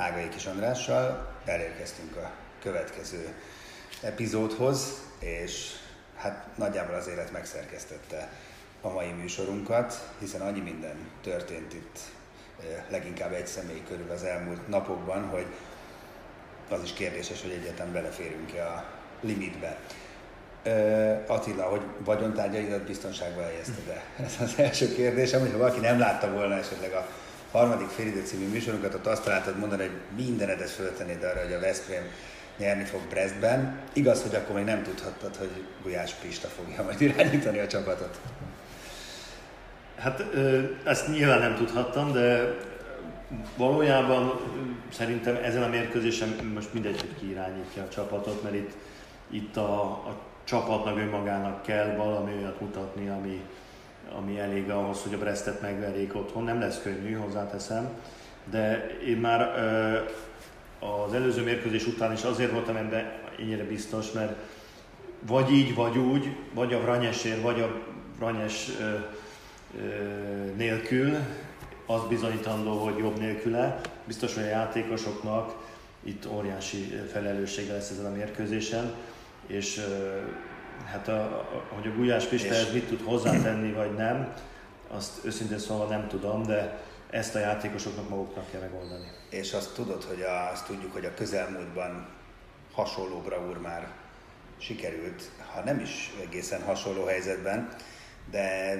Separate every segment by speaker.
Speaker 1: Ágai Kis Andrással. Elérkeztünk a következő epizódhoz, és hát nagyjából az élet megszerkesztette a mai műsorunkat, hiszen annyi minden történt itt leginkább egy személy körül az elmúlt napokban, hogy az is kérdéses, hogy egyetem beleférünk-e a limitbe. Attila, hogy vagyontárgyaidat biztonságban helyezted de Ez az első kérdésem, hogyha valaki nem látta volna esetleg a harmadik félidő című műsorunkat, ott azt találtad mondani, hogy mindenedet föltennéd arra, hogy a Veszprém nyerni fog Brestben. Igaz, hogy akkor még nem tudhattad, hogy Gulyás Pista fogja majd irányítani a csapatot.
Speaker 2: Hát ezt nyilván nem tudhattam, de valójában szerintem ezen a mérkőzésen most mindegy, hogy ki irányítja a csapatot, mert itt, itt a, a csapatnak önmagának kell valami olyat mutatni, ami, ami elég ahhoz, hogy a Brestet megverjék otthon. Nem lesz könnyű, hozzáteszem, de én már az előző mérkőzés után is azért voltam ebben ennyire biztos, mert vagy így, vagy úgy, vagy a Vranyesért, vagy a Vranyes nélkül, az bizonyítandó, hogy jobb nélküle. Biztos, hogy a játékosoknak itt óriási felelőssége lesz ezen a mérkőzésen, és hát a, a, hogy a Gulyás Pista ez mit tud hozzátenni, vagy nem, azt őszintén szóval nem tudom, de ezt a játékosoknak maguknak kell megoldani.
Speaker 1: És azt tudod, hogy a, azt tudjuk, hogy a közelmúltban hasonló bravúr már sikerült, ha nem is egészen hasonló helyzetben, de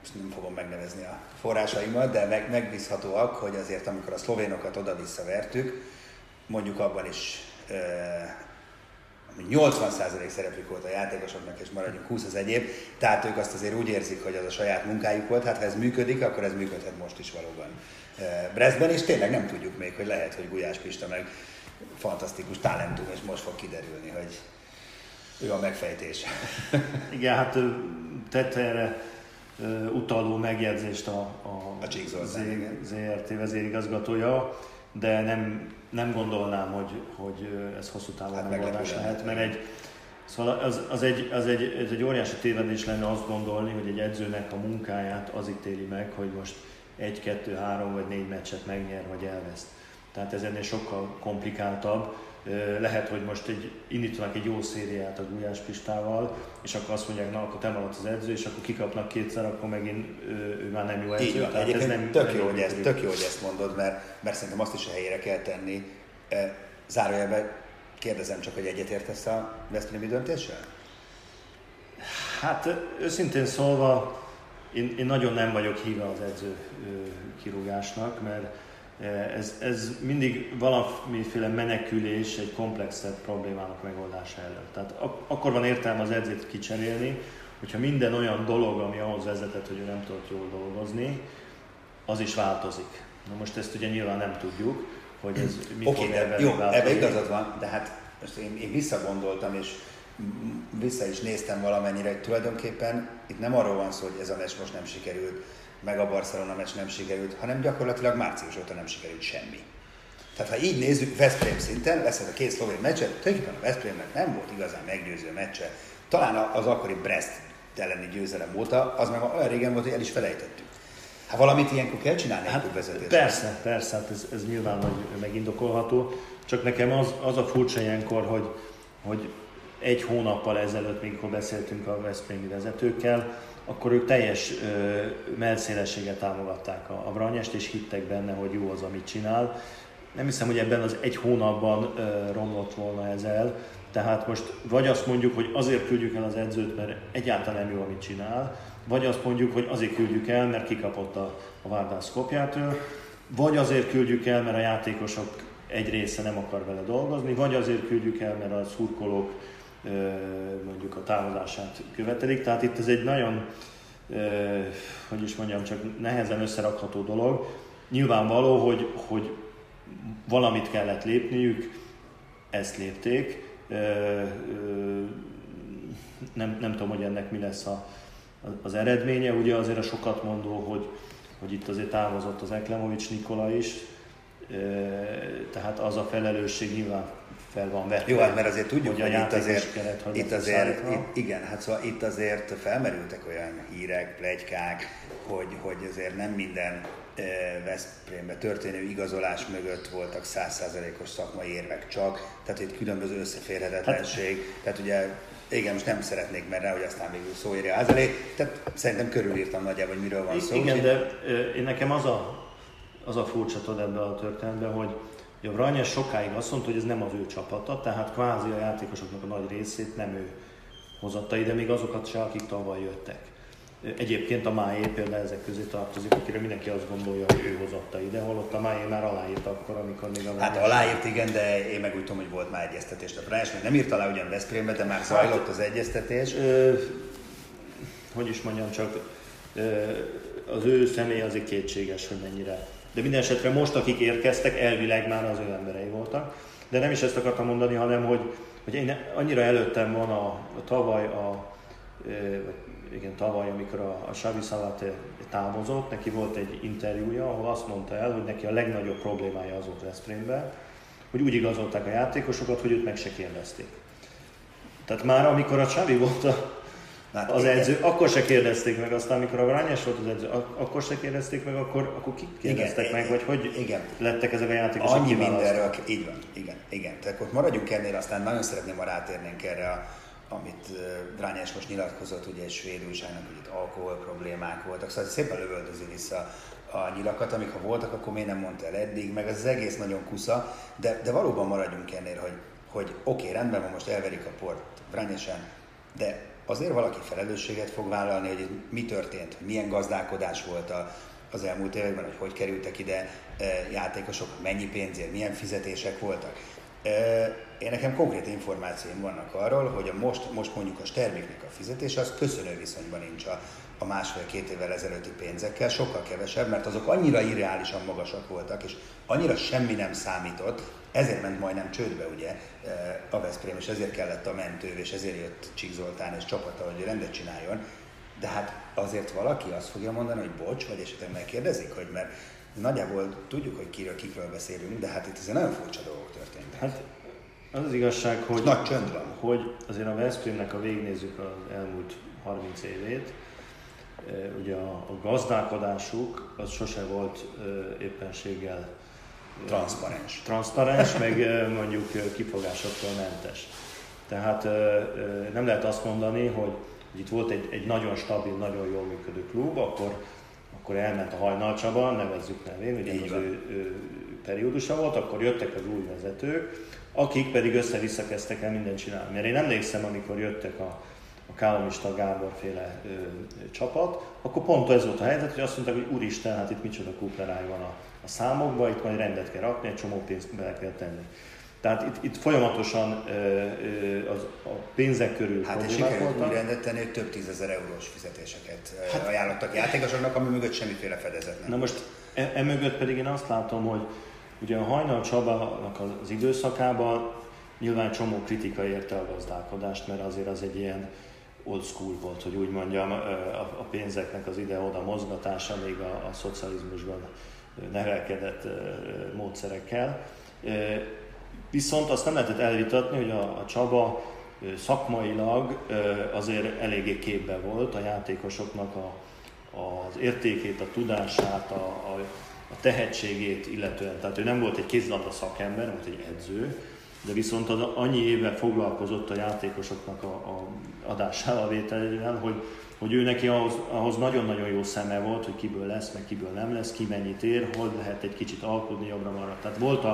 Speaker 1: most nem fogom megnevezni a forrásaimat, de meg, megbízhatóak, hogy azért amikor a szlovénokat oda-vissza vertük, mondjuk abban is 80% szerepük volt a játékosoknak, és maradjunk 20 az egyéb, tehát ők azt azért úgy érzik, hogy az a saját munkájuk volt, hát ha ez működik, akkor ez működhet most is valóban Brestben, és tényleg nem tudjuk még, hogy lehet, hogy Gulyás Pista meg fantasztikus talentum, és most fog kiderülni, hogy ő a megfejtés.
Speaker 2: Igen, hát tette erre utaló megjegyzést a, a,
Speaker 1: a
Speaker 2: ZRT vezérigazgatója, de nem, nem gondolnám, hogy, hogy ez hosszú távon hát megoldás lehet, mert egy, Szóval az, az, egy, az egy, ez egy óriási tévedés lenne azt gondolni, hogy egy edzőnek a munkáját az ítéli meg, hogy most egy, kettő, három vagy négy meccset megnyer vagy elveszt. Tehát ez ennél sokkal komplikáltabb. Lehet, hogy most egy, indítanak egy jó szériát a Gulyás Pistával, és akkor azt mondják, na akkor te maradsz az edző, és akkor kikapnak kétszer, akkor megint ő, már nem jó edző.
Speaker 1: Így van. Tehát ez nem, tök, jó, hogy ezt, tök jó, hogy ezt mondod, mert, mert szerintem azt is a helyére kell tenni. Zárójelben kérdezem csak, hogy egyetértesz a Veszprémi döntéssel?
Speaker 2: Hát őszintén szólva, én, én nagyon nem vagyok híve az edző kirúgásnak, mert ez, ez mindig valamiféle menekülés egy komplexebb problémának megoldása előtt. Tehát ak- akkor van értelme az edzőt kicserélni, hogyha minden olyan dolog, ami ahhoz vezetett, hogy ő nem tudott jól dolgozni, az is változik. Na most ezt ugye nyilván nem tudjuk, hogy ez mit
Speaker 1: okay, fog de, Jó, ebben igazad van, de hát most én, én visszagondoltam, és vissza is néztem valamennyire, hogy tulajdonképpen itt nem arról van szó, hogy ez a meccs most nem sikerült, meg a Barcelona meccs nem sikerült, hanem gyakorlatilag március óta nem sikerült semmi. Tehát ha így nézzük Veszprém szinten, lesz ez a két szlovén meccset, tulajdonképpen a Veszprémnek nem volt igazán meggyőző meccse. Talán az akkori Brest elleni győzelem óta, az meg olyan régen volt, hogy el is felejtettük. Hát valamit ilyenkor kell csinálni hát, vezetés.
Speaker 2: Persze, persze, hát ez, ez nyilván megindokolható. Csak nekem az, az a furcsa ilyenkor, hogy, hogy egy hónappal ezelőtt, mikor beszéltünk a Veszprémi vezetőkkel, akkor ők teljes melszélességgel támogatták a, a Branyest, és hittek benne, hogy jó az, amit csinál. nem hiszem, hogy ebben az egy hónapban romlott volna ez el. Tehát most vagy azt mondjuk, hogy azért küldjük el az edzőt, mert egyáltalán nem jó, amit csinál, vagy azt mondjuk, hogy azért küldjük el, mert kikapott a, a Várdán Skopjától, vagy azért küldjük el, mert a játékosok egy része nem akar vele dolgozni, vagy azért küldjük el, mert a szurkolók mondjuk a távozását követelik. Tehát itt ez egy nagyon, hogy is mondjam, csak nehezen összerakható dolog. Nyilvánvaló, hogy, hogy valamit kellett lépniük, ezt lépték. Nem, nem tudom, hogy ennek mi lesz a, az eredménye. Ugye azért a sokat mondó, hogy, hogy itt azért távozott az Eklemovics Nikola is, tehát az a felelősség nyilván fel van vetve.
Speaker 1: Jó, hát mert azért tudjuk, hogy,
Speaker 2: hogy
Speaker 1: itt azért,
Speaker 2: keret, hogy
Speaker 1: itt azért itt, igen, hát szóval itt azért felmerültek olyan hírek, plegykák, hogy, hogy azért nem minden Veszprémbe történő igazolás mögött voltak százszázalékos szakmai érvek csak, tehát itt különböző összeférhetetlenség, hát, tehát ugye igen, most nem szeretnék mert hogy aztán végül szó érje az elé, tehát szerintem körülírtam nagyjából, hogy miről van szó.
Speaker 2: Igen, de én nekem az a, az a furcsa ebben a történetben, hogy a Vranyes sokáig azt mondta, hogy ez nem az ő csapata, tehát kvázi a játékosoknak a nagy részét nem ő hozatta ide, még azokat se, akik tavaly jöttek. Egyébként a Máé például ezek közé tartozik, akire mindenki azt gondolja, hogy ő hozatta ide, holott a Máé már aláírt akkor, amikor még a
Speaker 1: Hát aláírt, igen, de én meg úgy tudom, hogy volt már egyeztetés. A Brás még nem írt alá ugyan Veszprémbe, de már zajlott az egyeztetés. Ö,
Speaker 2: hogy is mondjam, csak ö, az ő személy azért kétséges, hogy mennyire. De minden esetre most, akik érkeztek, elvileg már az ő emberei voltak. De nem is ezt akartam mondani, hanem hogy, hogy én annyira előttem van a, a tavaly a, vagy igen, tavaly, amikor a, a Xavi Szalate távozott, neki volt egy interjúja, ahol azt mondta el, hogy neki a legnagyobb problémája az volt Veszprémben, hogy úgy igazolták a játékosokat, hogy őt meg se kérdezték. Tehát már amikor a Xavi volt a, Hát az edző, akkor se kérdezték meg, aztán amikor a Vrányás volt az edző, akkor se kérdezték meg, akkor, akkor ki kérdeztek igen, meg, vagy hogy igen. lettek ezek a játékosok
Speaker 1: Annyi mindenről, így van, igen, igen. Tehát akkor maradjunk ennél, aztán nagyon szeretném, ha rátérnénk erre a amit Drányás most nyilatkozott, ugye egy svéd újságnak, hogy itt alkohol problémák voltak, szóval szépen lövöldözi vissza a nyilakat, amik ha voltak, akkor miért nem mondta el eddig, meg az egész nagyon kusza, de, de valóban maradjunk ennél, hogy, hogy oké, okay, rendben van, most elverik a port Vrányesen, de azért valaki felelősséget fog vállalni, hogy mi történt, milyen gazdálkodás volt a, az elmúlt években, hogy hogy kerültek ide játékosok, mennyi pénzért, milyen fizetések voltak. Én nekem konkrét információim vannak arról, hogy a most, most mondjuk a Stermiknek a fizetése az köszönő viszonyban nincs a, a másfél-két évvel ezelőtti pénzekkel, sokkal kevesebb, mert azok annyira irreálisan magasak voltak, és annyira semmi nem számított, ezért ment majdnem csődbe ugye a Veszprém, és ezért kellett a mentő, és ezért jött Csík Zoltán és csapata, hogy rendet csináljon. De hát azért valaki azt fogja mondani, hogy bocs, vagy esetleg megkérdezik, hogy mert nagyjából tudjuk, hogy kiről, kikről beszélünk, de hát itt azért nagyon furcsa dolgok történtek.
Speaker 2: Hát az az igazság, hogy,
Speaker 1: Nagy csönd van.
Speaker 2: hogy azért a Veszprémnek, a végignézzük az elmúlt 30 évét, ugye a, a gazdálkodásuk az sose volt éppenséggel
Speaker 1: transzparens,
Speaker 2: transzparens meg mondjuk kifogásoktól mentes. Tehát nem lehet azt mondani, hogy, hogy itt volt egy, egy nagyon stabil, nagyon jól működő klub, akkor akkor elment a Hajnal Csaba, nevezzük nevén, ugye az ő, ő periódusa volt, akkor jöttek az új vezetők, akik pedig össze-vissza kezdtek el mindent csinálni. Mert én emlékszem, amikor jöttek a, a Kálomista Gábor féle ö, ö, csapat, akkor pont ez volt a helyzet, hogy azt mondták, hogy úristen, hát itt micsoda kupleráj van a, a számokba, itt majd rendet kell rakni, egy csomó pénzt bele kell tenni. Tehát itt, itt folyamatosan ö, ö, az, a pénzek körül
Speaker 1: Hát és sikerült úgy rendet tenni, hogy több tízezer eurós fizetéseket hát, ajánlottak játékosoknak, ami mögött semmiféle fedezet nem.
Speaker 2: Na most e, e mögött pedig én azt látom, hogy ugye a Hajnal Csabának az időszakában nyilván csomó kritika érte a gazdálkodást, mert azért az egy ilyen old school volt, hogy úgy mondjam, a pénzeknek az ide-oda mozgatása még a, a szocializmusban nevelkedett módszerekkel. Viszont azt nem lehetett elvitatni, hogy a, a Csaba szakmailag azért eléggé képbe volt a játékosoknak a, az értékét, a tudását, a, a, a tehetségét illetően. Tehát ő nem volt egy kézilabda szakember, volt egy edző, de viszont az annyi éve foglalkozott a játékosoknak a, a adásával, vételével, hogy, hogy ő neki ahhoz, ahhoz nagyon-nagyon jó szeme volt, hogy kiből lesz, meg kiből nem lesz, ki mennyit ér, hogy lehet egy kicsit alkudni jobbra-marra. Tehát volt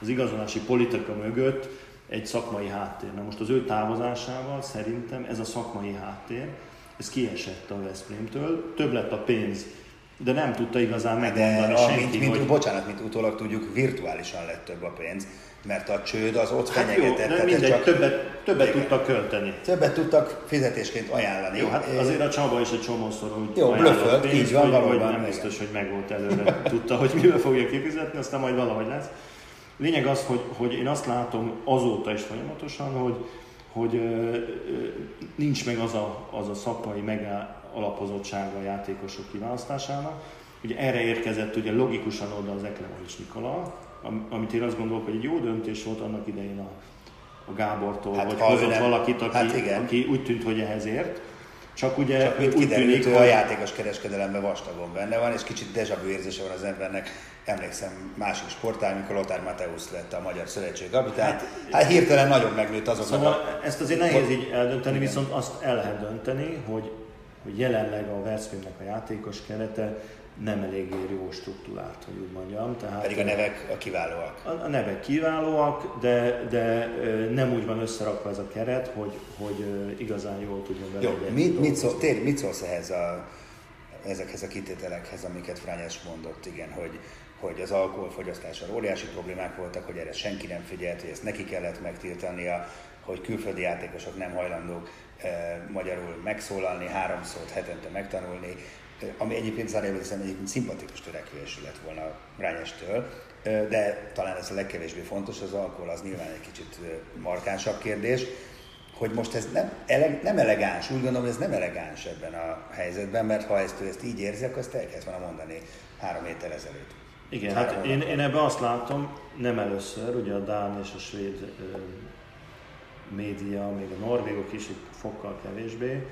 Speaker 2: az igazolási politika mögött egy szakmai háttér. Na most az ő távozásával szerintem ez a szakmai háttér, ez kiesett a Veszprémtől, több lett a pénz, de nem tudta igazán megmondani
Speaker 1: de,
Speaker 2: senki,
Speaker 1: mint, mint,
Speaker 2: hogy...
Speaker 1: Bocsánat, mint utólag tudjuk, virtuálisan lett több a pénz, mert a csőd az ott
Speaker 2: Hát jó,
Speaker 1: fenyegetett.
Speaker 2: de mindegy, csak... többet, többet tudtak költeni.
Speaker 1: Többet tudtak fizetésként ajánlani.
Speaker 2: Jó, hát azért a Csaba is egy csomószor úgy
Speaker 1: Jó, blöffölt, így van,
Speaker 2: hogy,
Speaker 1: valóban.
Speaker 2: hogy nem biztos, hogy megvolt előre, tudta, hogy mivel fogja kifizetni, aztán majd valahogy lesz. Lényeg az, hogy, hogy én azt látom azóta is folyamatosan, hogy, hogy ö, ö, nincs meg az a, az a szakmai megalapozottsága a játékosok kiválasztásának. Ugye erre érkezett ugye logikusan oda az Eklemovics Nikola, amit én azt gondolok, hogy egy jó döntés volt annak idején a, a Gábortól, hát, hogy hozott nem, valakit, aki, hát igen. aki úgy tűnt, hogy ehhez ért. Csak ugye
Speaker 1: Csak
Speaker 2: úgy
Speaker 1: kiderült,
Speaker 2: tűnik,
Speaker 1: hogy a játékos kereskedelemben vastagon benne van, és kicsit deja vu érzése van az embernek. Emlékszem másik sportál, amikor Lothar Mateusz lett a Magyar Szövetség kapitány. Hát, hát hirtelen nagyon megnőtt azoknak
Speaker 2: szóval
Speaker 1: a...
Speaker 2: ezt azért nehéz így eldönteni, igen. viszont azt el lehet dönteni, hogy, hogy jelenleg a Veszprémnek a játékos kerete nem elég jó struktúrált, hogy úgy mondjam.
Speaker 1: Tehát, Pedig a nevek a kiválóak.
Speaker 2: A, a nevek kiválóak, de, de nem úgy van összerakva ez a keret, hogy, hogy igazán jól tudjon bele
Speaker 1: Jó, mit, mit, szól, tér, mit szólsz ehhez a, ezekhez a kitételekhez, amiket Frányás mondott, igen, hogy, hogy az alkoholfogyasztással óriási problémák voltak, hogy erre senki nem figyelt, hogy ezt neki kellett megtiltania, hogy külföldi játékosok nem hajlandók e, magyarul megszólalni, háromszor hetente megtanulni, ami egyébként zárójelben hiszem egyébként szimpatikus törekvés lett volna Rányestől, de talán ez a legkevésbé fontos, az alkohol az nyilván egy kicsit markánsabb kérdés, hogy most ez nem, ele, nem elegáns, úgy gondolom, ez nem elegáns ebben a helyzetben, mert ha ezt, ezt így érzi, akkor ezt el kellett volna mondani három héttel ezelőtt.
Speaker 2: Igen, hát én, én ebben azt látom, nem először, ugye a Dán és a svéd ö, média, még a norvégok is itt fokkal kevésbé,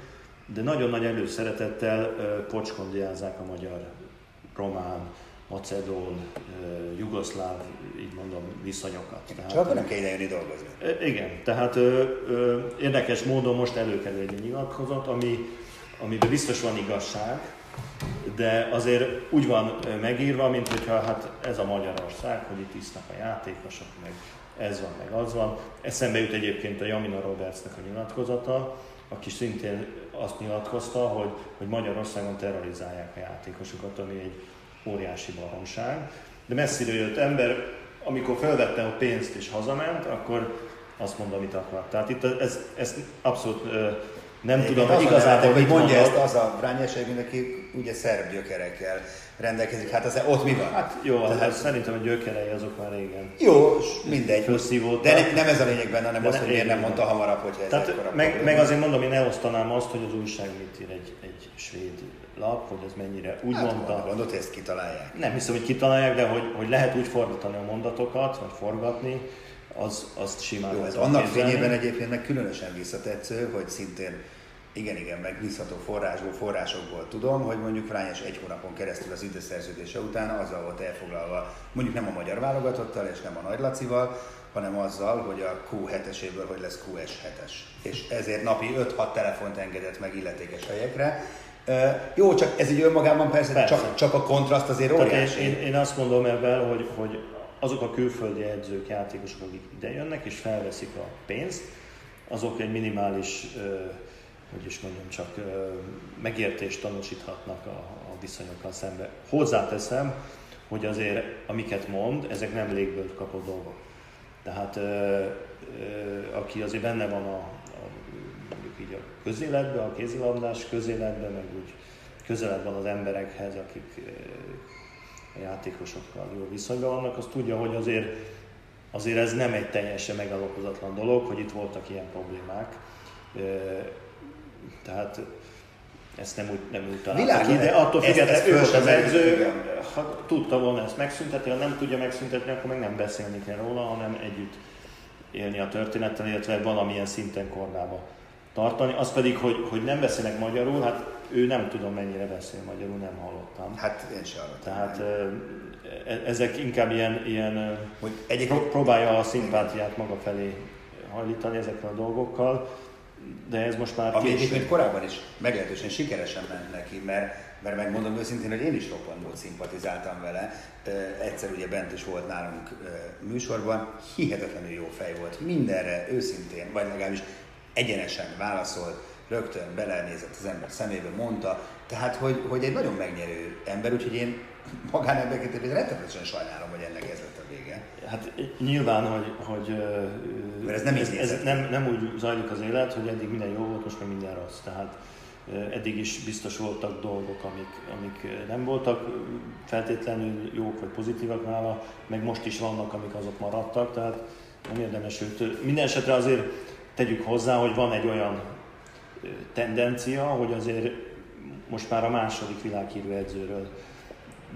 Speaker 2: de nagyon nagy előszeretettel pocskondiázzák a magyar, román, macedón, jugoszláv, így mondom, viszonyokat.
Speaker 1: Tehát, Csak nem kell idejönni dolgozni.
Speaker 2: Igen, tehát ö, ö, érdekes módon most előkerül egy nyilatkozat, ami, amiben biztos van igazság, de azért úgy van megírva, mint hogyha hát ez a Magyarország, hogy itt isznak a játékosok, meg ez van, meg az van. Eszembe jut egyébként a Jamina Robertsnek a nyilatkozata, aki szintén azt nyilatkozta, hogy, hogy Magyarországon terrorizálják a játékosokat, ami egy óriási baromság. De messziről jött ember, amikor felvette a pénzt és hazament, akkor azt mondom, amit akar. Tehát itt ez, ez abszolút nem Én tudom, hogy igazából
Speaker 1: mit mondja ezt az a Brányeség, aki ugye szerb gyökerekkel rendelkezik. Hát az ott mi van?
Speaker 2: Hát jó, Tehát, hát szerintem a gyökerei azok már régen.
Speaker 1: Jó, mindegy. De ne, nem ez a lényeg benne, hanem az, hogy miért nem mondta hamarabb, hogy ez
Speaker 2: Tehát meg, meg, azért mondom, én elosztanám azt, hogy az újság mit ír egy, egy svéd lap, hogy ez mennyire úgy hát, mondta.
Speaker 1: Gondolod, hogy ezt kitalálják?
Speaker 2: Nem hiszem, hogy kitalálják, de hogy, hogy lehet úgy fordítani a mondatokat, vagy forgatni, az, azt simán
Speaker 1: Jó, ez annak fényében egyébként meg különösen visszatetsző, hogy szintén igen, igen, megbízható forrásból, forrásokból tudom, hogy mondjuk Frányes egy hónapon keresztül az időszerződése után azzal volt elfoglalva, mondjuk nem a magyar válogatottal és nem a Nagy Lacival, hanem azzal, hogy a Q7-eséből hogy lesz QS 7-es. És ezért napi 5-6 telefont engedett meg illetékes helyekre. Jó, csak ez így önmagában persze, persze. Csak, csak a kontraszt azért óriási.
Speaker 2: Én, én, azt mondom ebben, hogy, hogy azok a külföldi edzők, játékosok, akik ide jönnek és felveszik a pénzt, azok egy minimális hogy is mondjam, csak megértést tanúsíthatnak a, a viszonyokkal szembe. Hozzáteszem, hogy azért amiket mond, ezek nem légből kapott dolgok. Tehát aki azért benne van a, a mondjuk így a közéletben, a kézilabdás közéletben, meg úgy közelebb van az emberekhez, akik a játékosokkal jó viszonyban vannak, az tudja, hogy azért, azért ez nem egy teljesen megalapozatlan dolog, hogy itt voltak ilyen problémák. Tehát ezt nem úgy, nem úgy találtak ki, de attól függetlenül ő az edző, ha tudta volna ezt megszüntetni, ha nem tudja megszüntetni, akkor meg nem beszélni kell róla, hanem együtt élni a történettel, illetve valamilyen szinten kordába tartani. Az pedig, hogy, hogy nem beszélnek magyarul, hát ő nem tudom mennyire beszél magyarul, nem hallottam.
Speaker 1: Hát én sem hallottam.
Speaker 2: Tehát e- ezek inkább ilyen, ilyen
Speaker 1: hogy egyébként...
Speaker 2: próbálja a szimpátiát maga felé hajlítani ezekkel a dolgokkal, de ez most már
Speaker 1: Ami egyébként korábban is meglehetősen sikeresen ment neki, mert, mert megmondom őszintén, hogy én is roppantból szimpatizáltam vele. Egyszer ugye bent is volt nálunk műsorban, hihetetlenül jó fej volt, mindenre őszintén, vagy legalábbis egyenesen válaszolt, rögtön belenézett az ember szemébe, mondta, tehát hogy, hogy egy nagyon megnyerő ember, úgyhogy én magánemberként rettenetesen sajnálom, hogy ennek ez lett a vége.
Speaker 2: Hát nyilván, hogy, hogy
Speaker 1: Mert ez, nem,
Speaker 2: ez, ez nem, nem úgy zajlik az élet, hogy eddig minden jó volt, most meg minden rossz. Tehát eddig is biztos voltak dolgok, amik, amik nem voltak feltétlenül jók vagy pozitívak nála, meg most is vannak, amik azok maradtak, tehát nem érdemes őt. Minden esetre azért tegyük hozzá, hogy van egy olyan tendencia, hogy azért most már a második világhírű edzőről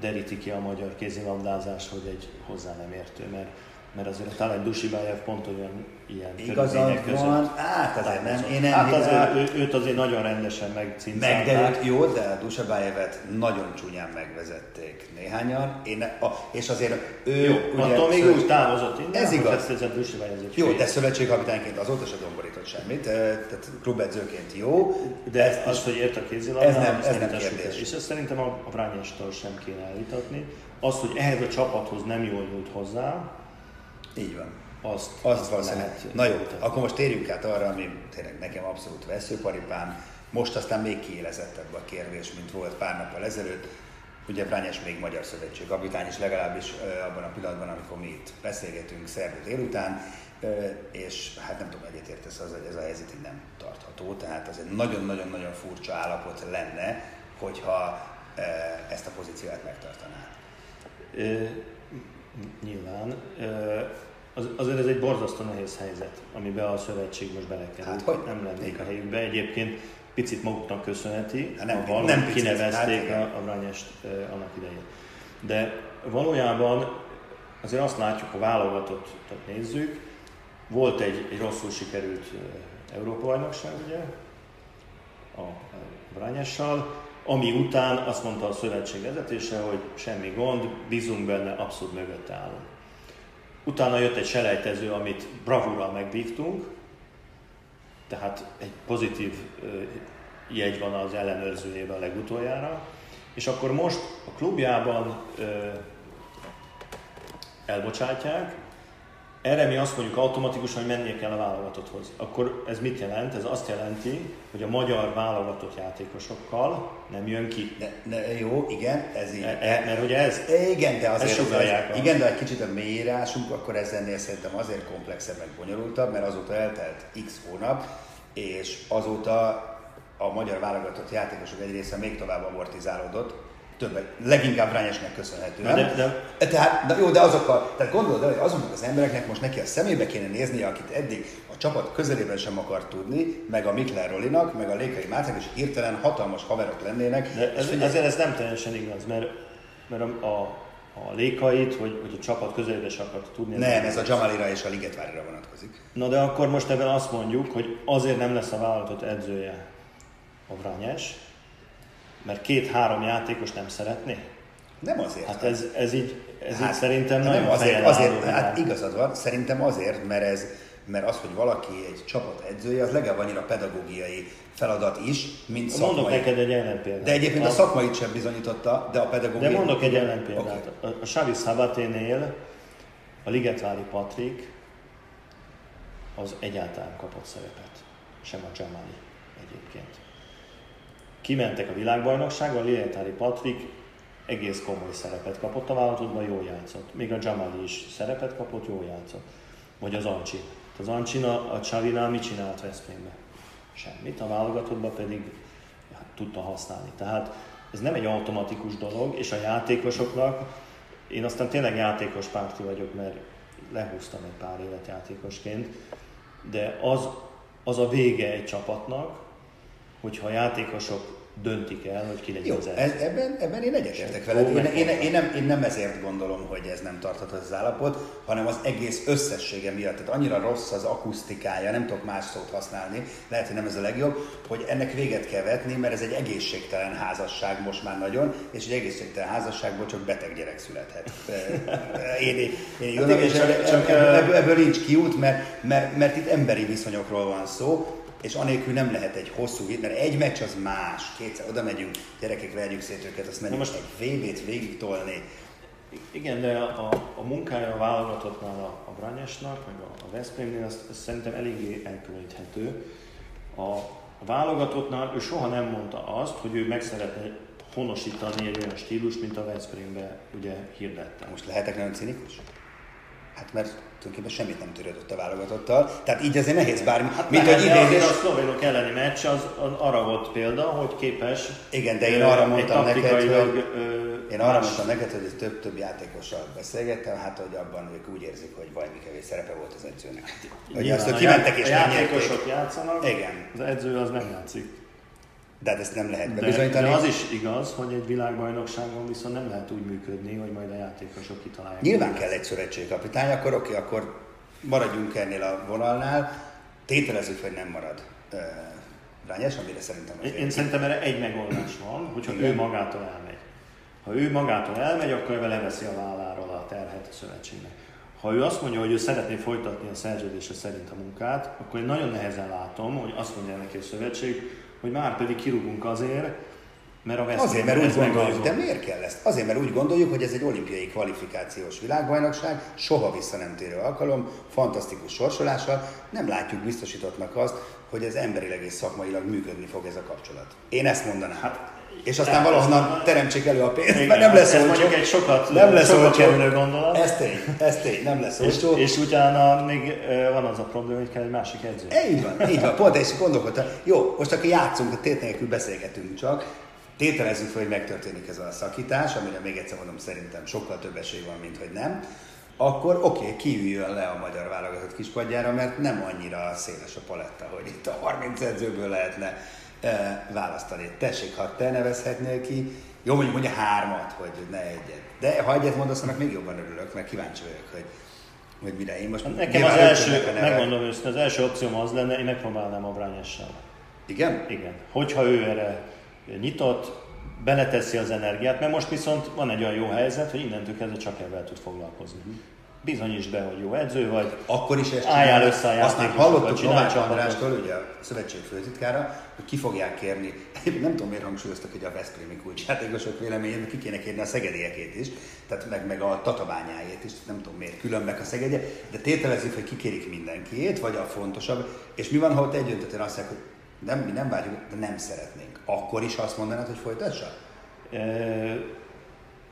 Speaker 2: deríti ki a magyar kézilabdázás, hogy egy hozzá nem értő, mert mert azért a talán Dusibájev pont olyan ilyen
Speaker 1: Igazad között. van, hát azért nem, én nem
Speaker 2: Hát azért ő, őt azért nagyon rendesen megcincálták.
Speaker 1: Megderült, jó, de a Dusibájevet nagyon csúnyán megvezették néhányan, én, a, és azért ő...
Speaker 2: Jó, ugye, attól még úgy távozott innen,
Speaker 1: ez igaz.
Speaker 2: Ez, ez
Speaker 1: jó, de szövetségkapitányként azóta se domborított semmit, tehát klubedzőként jó.
Speaker 2: De ez, az, hogy ért a kézilabdát, ez nem, ez nem kérdés. És ezt szerintem a, a Brányestől sem kéne elvitatni. Az, hogy ehhez a csapathoz nem jól nyújt hozzá,
Speaker 1: így van.
Speaker 2: Azt,
Speaker 1: azt, azt lehet. Na jó, akkor most térjünk át arra, ami tényleg nekem abszolút veszőparipám. Most aztán még kiélezettebb a kérdés, mint volt pár nappal ezelőtt. Ugye Brányes még Magyar Szövetség kapitány is legalábbis abban a pillanatban, amikor mi itt beszélgetünk szerdő délután, és hát nem tudom, egyetértesz az, hogy ez a helyzet így nem tartható, tehát az egy nagyon-nagyon-nagyon furcsa állapot lenne, hogyha ezt a pozíciót megtartaná.
Speaker 2: Nyilván. Az, azért ez egy borzasztó nehéz helyzet, amiben a szövetség most belekerül. Hát, hogy nem lennék a helyükbe. Egyébként picit maguknak köszönheti, hát nem, avval, nem kinevezték hát, a, a Brányest annak idején. De valójában azért azt látjuk, ha válogatottat nézzük, volt egy, egy rosszul sikerült Európa-bajnokság, ugye, a Brányessal, ami után azt mondta a szövetség vezetése, hogy semmi gond, bízunk benne, abszolút mögött állunk. Utána jött egy selejtező, amit bravúral megbívtunk, tehát egy pozitív jegy van az ellenőrzőjében legutoljára, és akkor most a klubjában elbocsátják, erre mi azt mondjuk automatikusan, hogy mennie kell a válogatotthoz. Akkor ez mit jelent? Ez azt jelenti, hogy a magyar válogatott játékosokkal nem jön ki.
Speaker 1: Ne, ne, jó, igen, ez így. E,
Speaker 2: e, mert hogy ez,
Speaker 1: igen, de azért ez, ez, igen, de egy kicsit a mélyírásunk, akkor ez ennél szerintem azért komplexebb, meg bonyolultabb, mert azóta eltelt x hónap, és azóta a magyar válogatott játékosok egy része még tovább amortizálódott, többet, leginkább Rányesnek köszönhetően. De, de, tehát, de jó, de azokkal, tehát gondolod el, hogy azoknak az embereknek most neki a szemébe kéne néznie, akit eddig a csapat közelében sem akart tudni, meg a Mikler Rolinak, meg a Lékai Márcák, és hirtelen hatalmas haverok lennének.
Speaker 2: De ez, ez, ez nem teljesen igaz, mert, mert a, a, a lékait, hogy, hogy a csapat közelében sem akart tudni.
Speaker 1: Nem, ez a Jamalira és a Ligetvárira vonatkozik.
Speaker 2: Na de akkor most ebben azt mondjuk, hogy azért nem lesz a vállalatot edzője a Vranyes, mert két-három játékos nem szeretné?
Speaker 1: Nem azért.
Speaker 2: Hát ez, ez így, ez hát, így szerintem nem
Speaker 1: azért, azért hát igazad van, szerintem azért, mert ez, mert az, hogy valaki egy csapat edzője, az legalább annyira pedagógiai feladat is, mint szakmai.
Speaker 2: Mondok neked egy ellenpéldát.
Speaker 1: De egyébként a, a szakmait sem bizonyította, de a pedagógiai...
Speaker 2: De mondok egy ellenpéldát. Okay. A Xavi Szabaténél a Ligetvári Patrik az egyáltalán kapott szerepet. Sem a Jamali egyébként. Kimentek a világbajnokságra, a Liletári Patrik egész komoly szerepet kapott a vállalatodban, jól játszott. Még a Jamali is szerepet kapott, jól játszott. Vagy az Ancsi. Az Ancsina a Csavinál mit csinált Veszprémbe? Semmit, a válogatottban pedig hát, tudta használni. Tehát ez nem egy automatikus dolog, és a játékosoknak, én aztán tényleg játékos párti vagyok, mert lehúztam egy pár évet játékosként, de az, az a vége egy csapatnak, hogyha a játékosok döntik el, hogy ki legyen
Speaker 1: Jó,
Speaker 2: az
Speaker 1: ez, ebben, ebben én egyetértek veled. Én, én, én, nem, én nem ezért gondolom, hogy ez nem tarthat az állapot, hanem az egész összessége miatt. Tehát annyira rossz az akusztikája, nem tudok más szót használni, lehet, hogy nem ez a legjobb, hogy ennek véget kell vetni, mert ez egy egészségtelen házasság most már nagyon, és egy egészségtelen házasságból csak beteg gyerek születhet. Én, én, én
Speaker 2: Hát
Speaker 1: és
Speaker 2: csak-
Speaker 1: ebből,
Speaker 2: csak,
Speaker 1: ebből, ebből nincs kiút, mert, mert, mert itt emberi viszonyokról van szó, és anélkül nem lehet egy hosszú hét, mert egy meccs az más, kétszer oda megyünk, gyerekek, verjük szét őket, azt menjünk most egy VB-t végig tolni.
Speaker 2: Igen, de a, a munkája a válogatottnál a, a Branyesnak, meg a, a Veszprémnél, azt szerintem eléggé elkülöníthető. A, a válogatottnál ő soha nem mondta azt, hogy ő meg szeretne honosítani egy olyan stílus, mint a Veszprémbe ugye hirdette.
Speaker 1: Most lehetek nagyon cinikus? Hát mert tulajdonképpen semmit nem törődött a válogatottal, tehát így azért nehéz bármi, hát mint hogy idén is.
Speaker 2: a szlovénok elleni meccs az, az arra volt példa, hogy képes
Speaker 1: Igen, de én arra mondtam neked, hogy
Speaker 2: ö,
Speaker 1: én arra
Speaker 2: más-
Speaker 1: mondtam neked, hogy több-több játékossal beszélgettem, hát hogy abban ők úgy érzik, hogy valami kevés szerepe volt az edzőnek. Hogy azt, hogy kimentek és
Speaker 2: a játékosok játszanak,
Speaker 1: Igen.
Speaker 2: az edző az nem játszik.
Speaker 1: De hát ezt nem lehet
Speaker 2: De,
Speaker 1: bebizonyítani.
Speaker 2: de az is igaz, hogy egy világbajnokságon viszont nem lehet úgy működni, hogy majd a játékosok kitalálják.
Speaker 1: Nyilván kell egy szövetségkapitány, akkor oké, akkor maradjunk ennél a vonalnál. Tételezzük, hogy nem marad uh, Rányás, amire szerintem
Speaker 2: Én, én szerintem erre egy megoldás van, hogyha
Speaker 1: Igen.
Speaker 2: ő magától elmegy. Ha ő magától elmegy, akkor ő leveszi a válláról a terhet a szövetségnek. Ha ő azt mondja, hogy ő szeretné folytatni a szerződése szerint a munkát, akkor én nagyon nehezen látom, hogy azt mondja neki a szövetség, hogy már pedig kirúgunk azért, mert a West
Speaker 1: Azért, mert úgy gondoljuk, de miért kell ezt? Azért, mert úgy gondoljuk, hogy ez egy olimpiai kvalifikációs világbajnokság, soha vissza nem térő alkalom, fantasztikus sorsolással, nem látjuk biztosítottnak azt, hogy ez emberileg és szakmailag működni fog ez a kapcsolat. Én ezt mondanám.
Speaker 2: Hát,
Speaker 1: és aztán
Speaker 2: de-
Speaker 1: valahonnan teremtsék elő a pénzt,
Speaker 2: Igen,
Speaker 1: mert nem lesz
Speaker 2: ez
Speaker 1: olcsó.
Speaker 2: mondjuk egy sokat-
Speaker 1: nem lesz
Speaker 2: sokat
Speaker 1: olcsó.
Speaker 2: kerülő gondolat.
Speaker 1: Ez tény, ez tény, nem lesz
Speaker 2: És,
Speaker 1: olcsó.
Speaker 2: és utána még van az a probléma, hogy kell egy másik edző.
Speaker 1: Így van, így van, pont és gondolkodtam. Jó, most akkor játszunk, a tét nélkül beszélgetünk csak. Tételezzük fel, hogy megtörténik ez a szakítás, amire még egyszer mondom, szerintem sokkal több esély van, mint hogy nem. Akkor oké, okay, kiüljön le a magyar válogatott kispadjára, mert nem annyira széles a paletta, hogy itt a 30 edzőből lehetne e, választani. Tessék, ha te nevezhetnél ki, jó, mondjuk mondja hármat, hogy ne egyet. De ha egyet mondasz, annak még jobban örülök, mert kíváncsi vagyok, hogy, hogy mire én most...
Speaker 2: Nekem
Speaker 1: nyilván
Speaker 2: az első, megmondom őszintén, az első opcióm az lenne, én megpróbálnám a Brányessel.
Speaker 1: Igen?
Speaker 2: Igen. Hogyha ő erre nyitott, beleteszi az energiát, mert most viszont van egy olyan jó helyzet, hogy innentől kezdve csak ebben tud foglalkozni. Bizonyítsd be, hogy jó edző vagy,
Speaker 1: Akkor is ezt
Speaker 2: Álljál össze a
Speaker 1: Azt már hallottuk
Speaker 2: csapatot.
Speaker 1: Andrástól, ugye a szövetség főtitkára, hogy ki fogják kérni, nem tudom miért hangsúlyoztak, hogy a Veszprémi kulcsjátékosok véleményét, ki kéne kérni a szegediekét is, tehát meg, meg a tatabányájét is, nem tudom miért különbek a szegedje, de tételezzük, hogy kikérik mindenkiét, vagy a fontosabb, és mi van, ha ott egyöntetően azt mondják, hogy nem, mi nem várjuk, de nem szeretnénk. Akkor is azt mondanád, hogy folytassa?
Speaker 2: Eh,